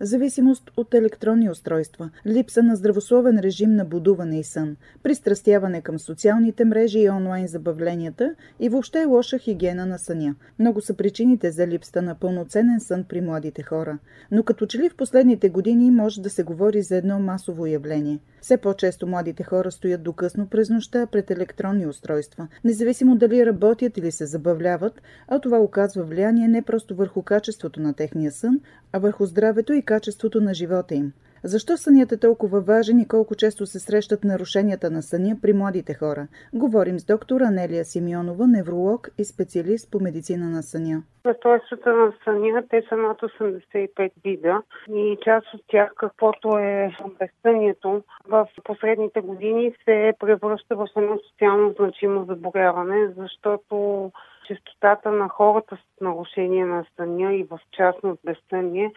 Зависимост от електронни устройства, липса на здравословен режим на будуване и сън, пристрастяване към социалните мрежи и онлайн забавленията и въобще лоша хигиена на съня. Много са причините за липсата на пълноценен сън при младите хора. Но като че ли в последните години може да се говори за едно масово явление. Все по-често младите хора стоят до късно през нощта пред електронни устройства, независимо дали работят или се забавляват, а това оказва влияние не просто върху качеството на техния сън, а върху здравето и качеството на живота им. Защо сънят е толкова важен и колко често се срещат нарушенията на съня при младите хора? Говорим с доктор Анелия Симеонова, невролог и специалист по медицина на съня. Разстройствата на съня, те са над 85 вида и част от тях, каквото е безсънието, в последните години се превръща в едно социално значимо заболяване, защото частотата на хората с нарушение на съня и в частност безсъние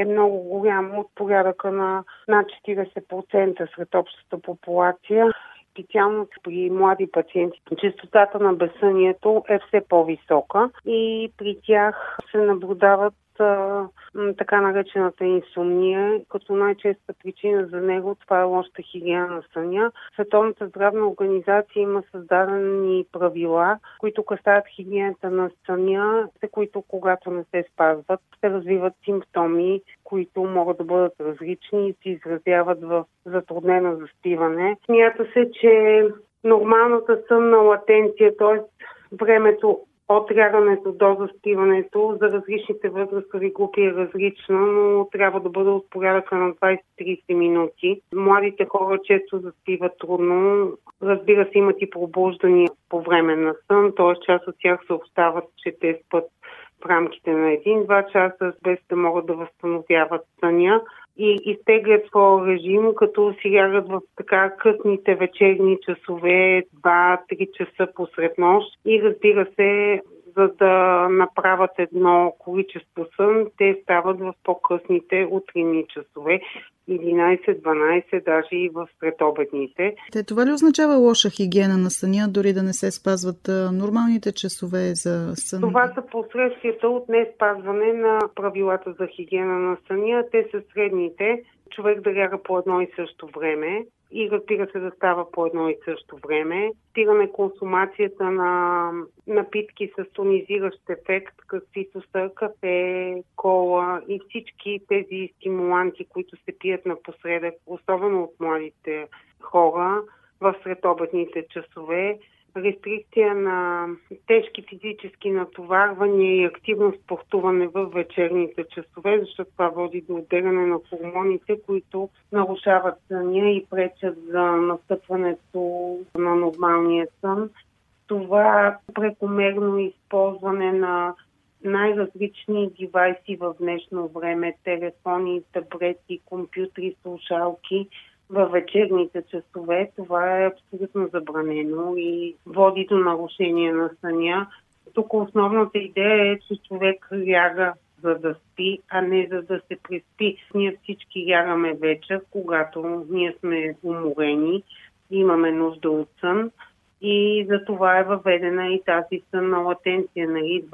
е много голямо от порядъка на над 40% сред общата популация. Специално при млади пациенти частотата на безсънието е все по-висока и при тях се наблюдават така наречената инсомния, като най-честа причина за него това е лошата хигиена на съня. Световната здравна организация има създадени правила, които касаят хигиената на съня, които когато не се спазват, се развиват симптоми, които могат да бъдат различни и се изразяват в затруднено заспиване. Смята се, че нормалната сънна латенция, т.е. времето от лягането до заспиването за различните възрастови групи е различна, но трябва да бъде от порядъка на 20-30 минути. Младите хора често заспиват трудно. Разбира се, имат и пробуждания по време на сън, т.е. част от тях съобщават, че те спът в рамките на един-два часа, без да могат да възстановяват съня и изтеглят своя режим, като си лягат в така късните вечерни часове, 2-3 часа посред нощ. И разбира се, за да направят едно количество сън, те стават в по-късните утринни часове. 11-12, даже и в средобедните. Те, това ли означава лоша хигиена на съня, дори да не се спазват а, нормалните часове за сън? Това са последствията от не спазване на правилата за хигиена на съня. Те са средните. Човек да ляга по едно и също време и разбира се да става по едно и също време. Стигаме консумацията на напитки с тонизиращ ефект, каквито са кафе, кола и всички тези стимуланти, които се пият напосредък, особено от младите хора в средобедните часове рестрикция на тежки физически натоварвания и активно спортуване в вечерните часове, защото това води до отделяне на хормоните, които нарушават съня и пречат за настъпването на нормалния сън. Това прекомерно използване на най-различни девайси в днешно време, телефони, таблети, компютри, слушалки – във вечерните часове. Това е абсолютно забранено и води до нарушение на съня. Тук основната идея е, че човек ляга за да спи, а не за да се преспи. Ние всички лягаме вечер, когато ние сме уморени, имаме нужда от сън и за това е въведена и тази сънна латенция, нали,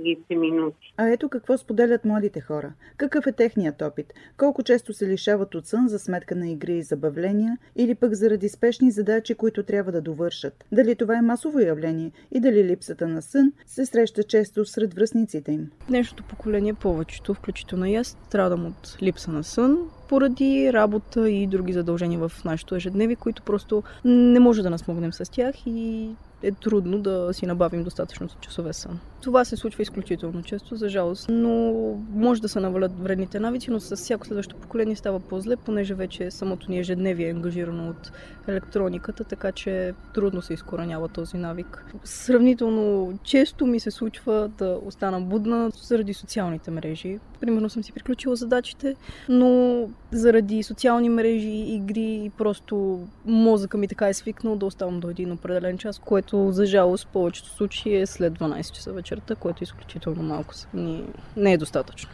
20-30 минути. А ето какво споделят младите хора. Какъв е техният опит? Колко често се лишават от сън за сметка на игри и забавления или пък заради спешни задачи, които трябва да довършат? Дали това е масово явление и дали липсата на сън се среща често сред връзниците им? Днешното поколение повечето, включително и аз, страдам от липса на сън, поради работа и други задължения в нашето ежедневие, които просто не може да насмогнем с тях и е трудно да си набавим достатъчно часове сън. Това се случва изключително често, за жалост, но може да се навалят вредните навици, но с всяко следващо поколение става по-зле, понеже вече самото ни ежедневие е ангажирано от електрониката, така че трудно се изкоренява този навик. Сравнително често ми се случва да остана будна заради социалните мрежи. Примерно съм си приключила задачите, но заради социални мрежи, игри и просто мозъка ми така е свикнал да оставам до един определен час, което за жалост повечето случаи е след 12 часа вечерта, което изключително малко. Не е достатъчно.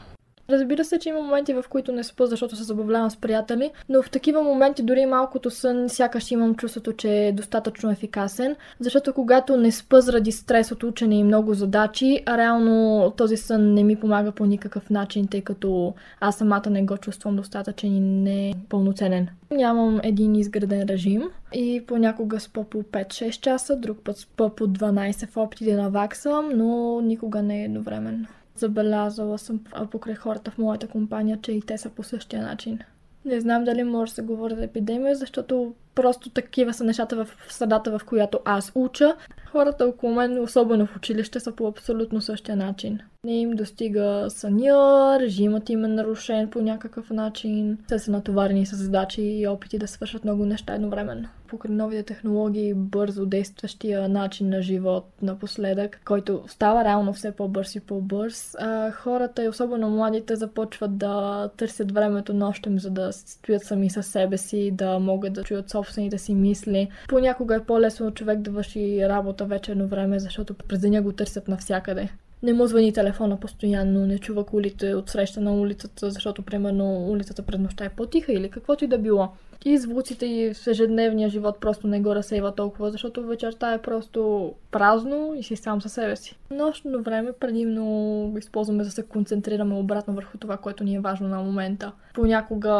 Разбира се, че има моменти, в които не спа, защото се забавлявам с приятели, но в такива моменти дори малкото сън сякаш имам чувството, че е достатъчно ефикасен, защото когато не спа заради стрес от учене и много задачи, а реално този сън не ми помага по никакъв начин, тъй като аз самата не го чувствам достатъчен и не пълноценен. Нямам един изграден режим и понякога спа по 5-6 часа, друг път спа по 12 в опити да наваксам, но никога не е едновременно. Забелязала съм покрай хората в моята компания, че и те са по същия начин. Не знам дали може да се говори за епидемия, защото просто такива са нещата в средата, в която аз уча. Хората около мен, особено в училище, са по абсолютно същия начин. Не им достига съня, режимът им е нарушен по някакъв начин. Те са натоварени с задачи и опити да свършат много неща едновременно. Покрай новите технологии, бързо действащия начин на живот напоследък, който става реално все по-бърз и по-бърз, хората и особено младите започват да търсят времето нощем, за да стоят сами със себе си, да могат да чуят собствените си мисли. Понякога е по-лесно човек да върши работа вечерно време, защото през деня го търсят навсякъде не му звъни телефона постоянно, не чува колите от среща на улицата, защото, примерно, улицата пред нощта е по-тиха или каквото и да било. И звуците и в ежедневния живот просто не го разсейва толкова, защото вечерта е просто празно и си сам със себе си. Нощно време предимно използваме да се концентрираме обратно върху това, което ни е важно на момента. Понякога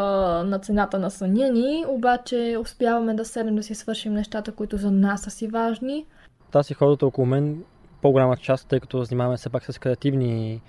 на цената на съня ни, обаче успяваме да седнем да си свършим нещата, които за нас са си важни. Та си хората около мен по-голяма част, тъй като занимаваме се пак с креативни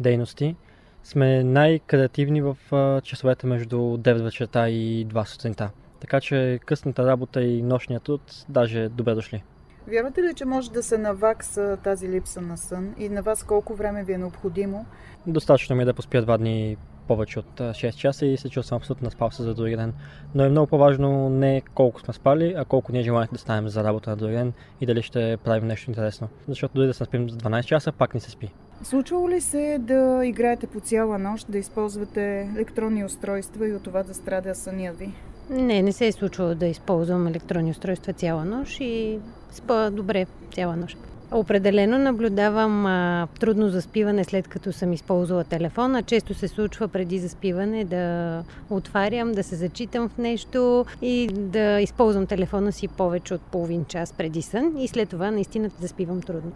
дейности, сме най-креативни в часовете между 9 вечерта и 2 сутринта. Така че късната работа и нощният труд даже добре дошли. Вярвате ли, че може да се навакса тази липса на сън и на вас колко време ви е необходимо? Достатъчно ми е да поспя два дни повече от 6 часа и се чувствам абсолютно спал се за други ден. Но е много по-важно не колко сме спали, а колко ние желаем да станем за работа на други ден и дали ще правим нещо интересно. Защото дори да се спим за 12 часа, пак не се спи. Случвало ли се да играете по цяла нощ, да използвате електронни устройства и от това да страда съня ви? Не, не се е случвало да използвам електронни устройства цяла нощ и спа добре цяла нощ. Определено наблюдавам а, трудно заспиване след като съм използвала телефона. Често се случва преди заспиване да отварям, да се зачитам в нещо и да използвам телефона си повече от половин час преди сън и след това наистина заспивам трудно.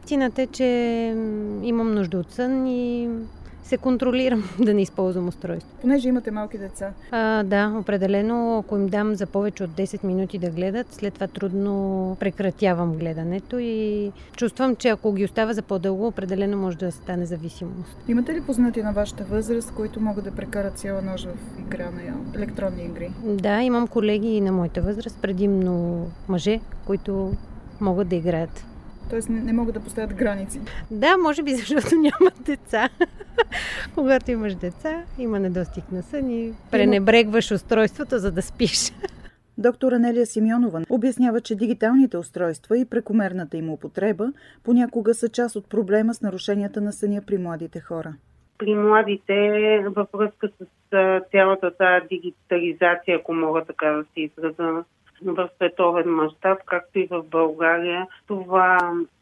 Истината е, че имам нужда от сън и се контролирам да не използвам устройство. Понеже имате малки деца. А, да, определено, ако им дам за повече от 10 минути да гледат, след това трудно прекратявам гледането и чувствам, че ако ги остава за по-дълго, определено може да стане зависимост. Имате ли познати на вашата възраст, които могат да прекарат цяла нощ в игра на електронни игри? Да, имам колеги на моята възраст, предимно мъже, които могат да играят. Тоест не, не могат да поставят граници. Да, може би защото нямат деца. Когато имаш деца, има недостиг на сън и пренебрегваш устройството, за да спиш. Доктор Анелия Симеонова обяснява, че дигиталните устройства и прекомерната им употреба понякога са част от проблема с нарушенията на съня при младите хора. При младите, във връзка с цялата тази дигитализация, ако мога така да се израза, в световен мащаб, както и в България. Това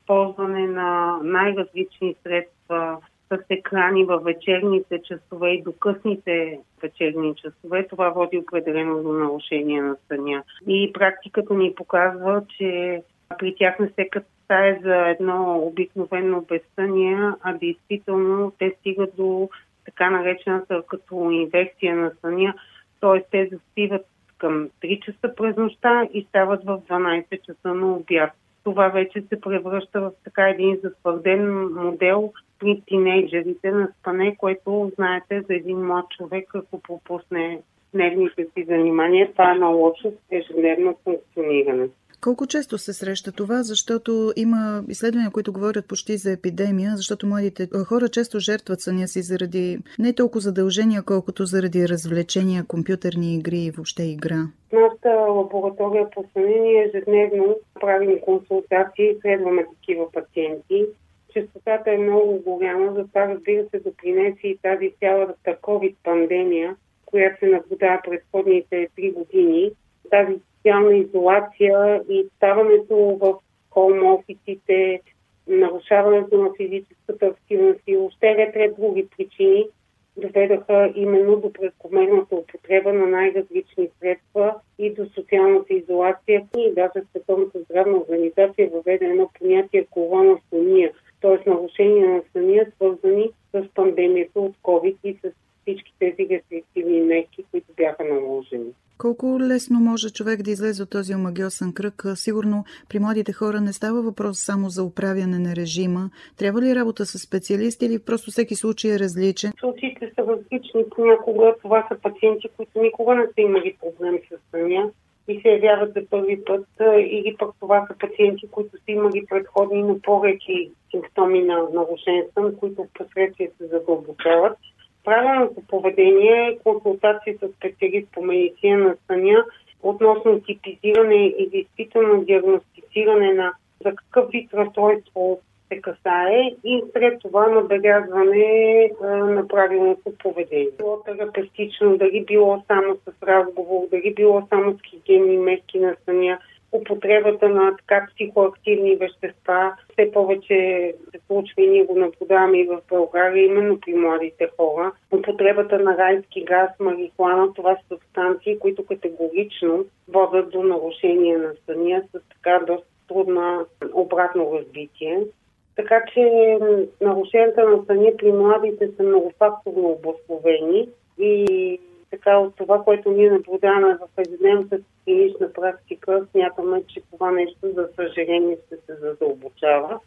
ползване на най-различни средства с екрани във вечерните часове и до късните вечерни часове, това води определено до нарушение на съня. И практиката ни показва, че при тях не се касае за едно обикновено безсъние, а действително те стигат до така наречената като инвекция на съня, т.е. те заспиват към 3 часа през нощта и стават в 12 часа на обяд. Това вече се превръща в така един затвърден модел при тинейджерите на спане, което, знаете, за един млад човек, ако пропусне дневните си занимания, това е на лошо ежедневно функциониране. Колко често се среща това, защото има изследвания, които говорят почти за епидемия, защото младите хора често жертват съня си заради не толкова задължения, колкото заради развлечения, компютърни игри и въобще игра. Нашата лаборатория по съня ежедневно правим консултации, следваме такива пациенти. Частотата е много голяма, за това разбира се допринесе и тази цялата COVID-пандемия, която се наблюдава предходните три години. Тази социална изолация и ставането в хоум офисите, нарушаването на физическата активност и още ред, ред други причини доведаха именно до прекомерната употреба на най-различни средства и до социалната изолация. И даже Световната здравна организация въведе едно понятие сония, т.е. нарушения на съния, свързани с пандемията от COVID и с всички тези рестриктивни мерки, които бяха наложени. Колко лесно може човек да излезе от този омагиосен кръг? Сигурно при младите хора не става въпрос само за управяне на режима. Трябва ли работа с специалисти или просто всеки случай е различен? Случаите са различни. Понякога това са пациенти, които никога не са имали проблем с съня и се явяват за първи път, или пък това са пациенти, които са имали предходни, но по-реки симптоми на нарушен сън, които последствие се задълбочават правилното поведение е консултация с специалист по медицина на съня относно типизиране и действително диагностициране на за какъв вид разстройство се касае и след това набелязване на правилното поведение. Било терапевтично, дали било само с разговор, дали било само с хигиенни мерки на съня, употребата на така психоактивни вещества все повече се случва и ние го наблюдаваме и в България, именно при младите хора. Употребата на райски газ, марихуана, това са субстанции, които категорично водят до нарушение на съня с така доста трудна обратно развитие. Така че нарушенията на съня при младите са многофакторно обословени и така от това, което ние наблюдаваме в ежедневната клинична практика, смятаме, че това нещо, за съжаление, ще се задълбочава.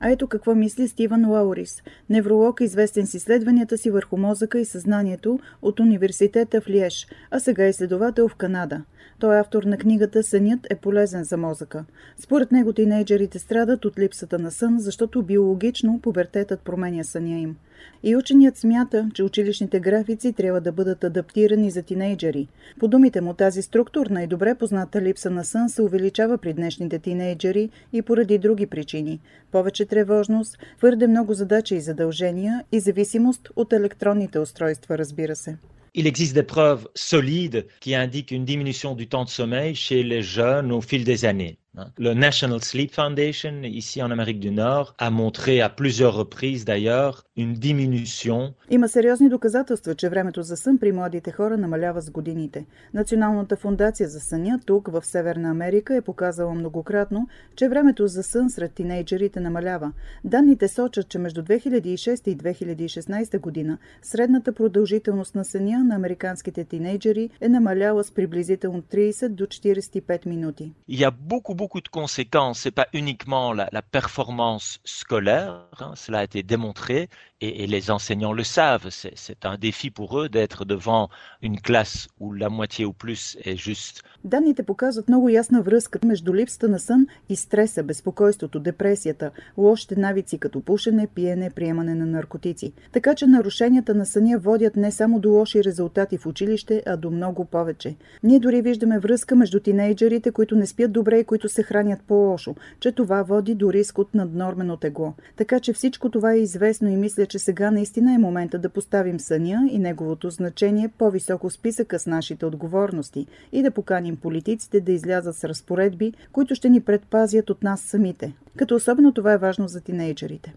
А ето какво мисли Стивън Лаурис, невролог, известен с изследванията си върху мозъка и съзнанието от университета в Лиеж, а сега е изследовател в Канада. Той е автор на книгата Сънят е полезен за мозъка. Според него тинейджерите страдат от липсата на сън, защото биологично пубертетът променя съня им. И ученият смята, че училищните графици трябва да бъдат адаптирани за тинейджери. По думите му тази структурна и добре позната липса на сън се увеличава при днешните тинейджери и поради други причини. Повече тревожност, твърде много задачи и задължения и зависимост от електронните устройства, разбира се. Il existe des preuves solides qui indiquent une diminution du temps de sommeil chez les jeunes au fil des années. Le National Sleep Foundation, ici en Amérique du Nord, a montré à plusieurs reprises d'ailleurs une diminution. Има сериозни доказателства, че времето за сън при младите хора намалява с годините. Националната фундация за съня тук в Северна Америка е показала многократно, че времето за сън сред тинейджерите намалява. Данните сочат, че между 2006 и 2016 година средната продължителност на съня на американските тинейджери е намаляла с приблизително 30 до 45 минути. Il y a beaucoup, beaucoup de conséquences. C'est pas uniquement la, la performance scolaire, hein, cela a été démontré, et, et les enseignants le savent. C'est un défi pour eux d'être devant une classe où la moitié ou plus est juste. Данните показват много ясна връзка между липсата на сън и стреса, безпокойството, депресията, лошите навици като пушене, пиене, приемане на наркотици. Така че нарушенията на съня водят не само до лоши резултати в училище, а до много повече. Ние дори виждаме връзка между тинейджерите, които не спят добре и които се хранят по-лошо, че това води до риск от наднормено тегло. Така че всичко това е известно и мисля, че сега наистина е момента да поставим съня и неговото значение по-високо списъка с нашите отговорности и да поканим политиците да излязат с разпоредби, които ще ни предпазят от нас самите. Като особено това е важно за тинейджерите.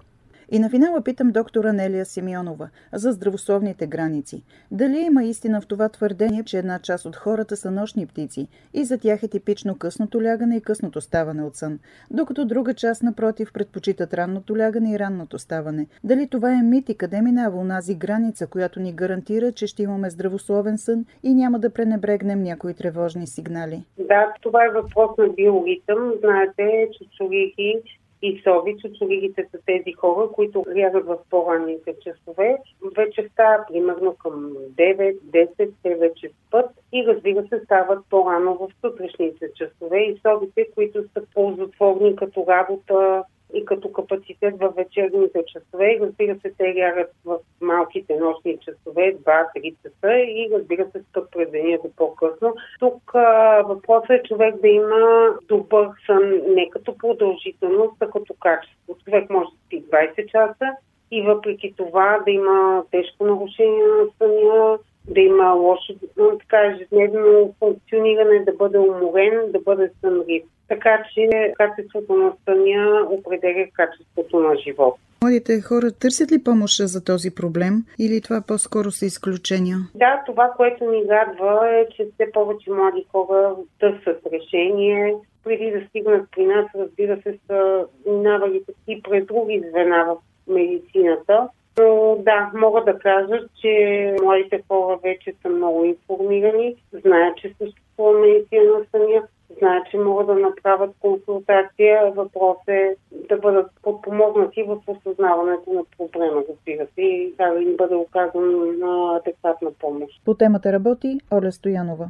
И на финала питам доктора Нелия Симеонова за здравословните граници. Дали има истина в това твърдение, че една част от хората са нощни птици и за тях е типично късното лягане и късното ставане от сън, докато друга част, напротив, предпочитат ранното лягане и ранното ставане. Дали това е мит и къде минава унази граница, която ни гарантира, че ще имаме здравословен сън и няма да пренебрегнем някои тревожни сигнали? Да, това е въпрос на биоритъм. Знаете, че чурихи и сови. Чучулигите са тези хора, които лягат в по-ранните часове. Вече става примерно към 9-10, те вече спът и разбира се стават по-рано в сутрешните часове и совите, които са ползотворни като работа, и като капацитет в вечерните часове. И разбира се, те лягат в малките нощни часове, 2-3 часа и разбира се, спът през деня до по-късно. Тук а, въпросът е човек да има добър сън не като продължителност, а като качество. Човек може да спи 20 часа и въпреки това да има тежко нарушение на съня, да има лошо така, ежедневно функциониране, да бъде уморен, да бъде сънлив. Така че качеството на съня определя качеството на живот. Младите хора търсят ли помощ за този проблем или това по-скоро са изключения? Да, това, което ни радва е, че все повече млади хора търсят решение. Преди да стигнат при нас, разбира се, са минавали и през други звена в медицината. Но да, мога да кажа, че младите хора вече са много информирани, знаят, че съществува медицина на съня, знаят, че могат да направят консултация. Въпрос е да бъдат подпомогнати в осъзнаването на проблема, разбира се, и да им бъде оказана адекватна помощ. По темата работи Оля Стоянова.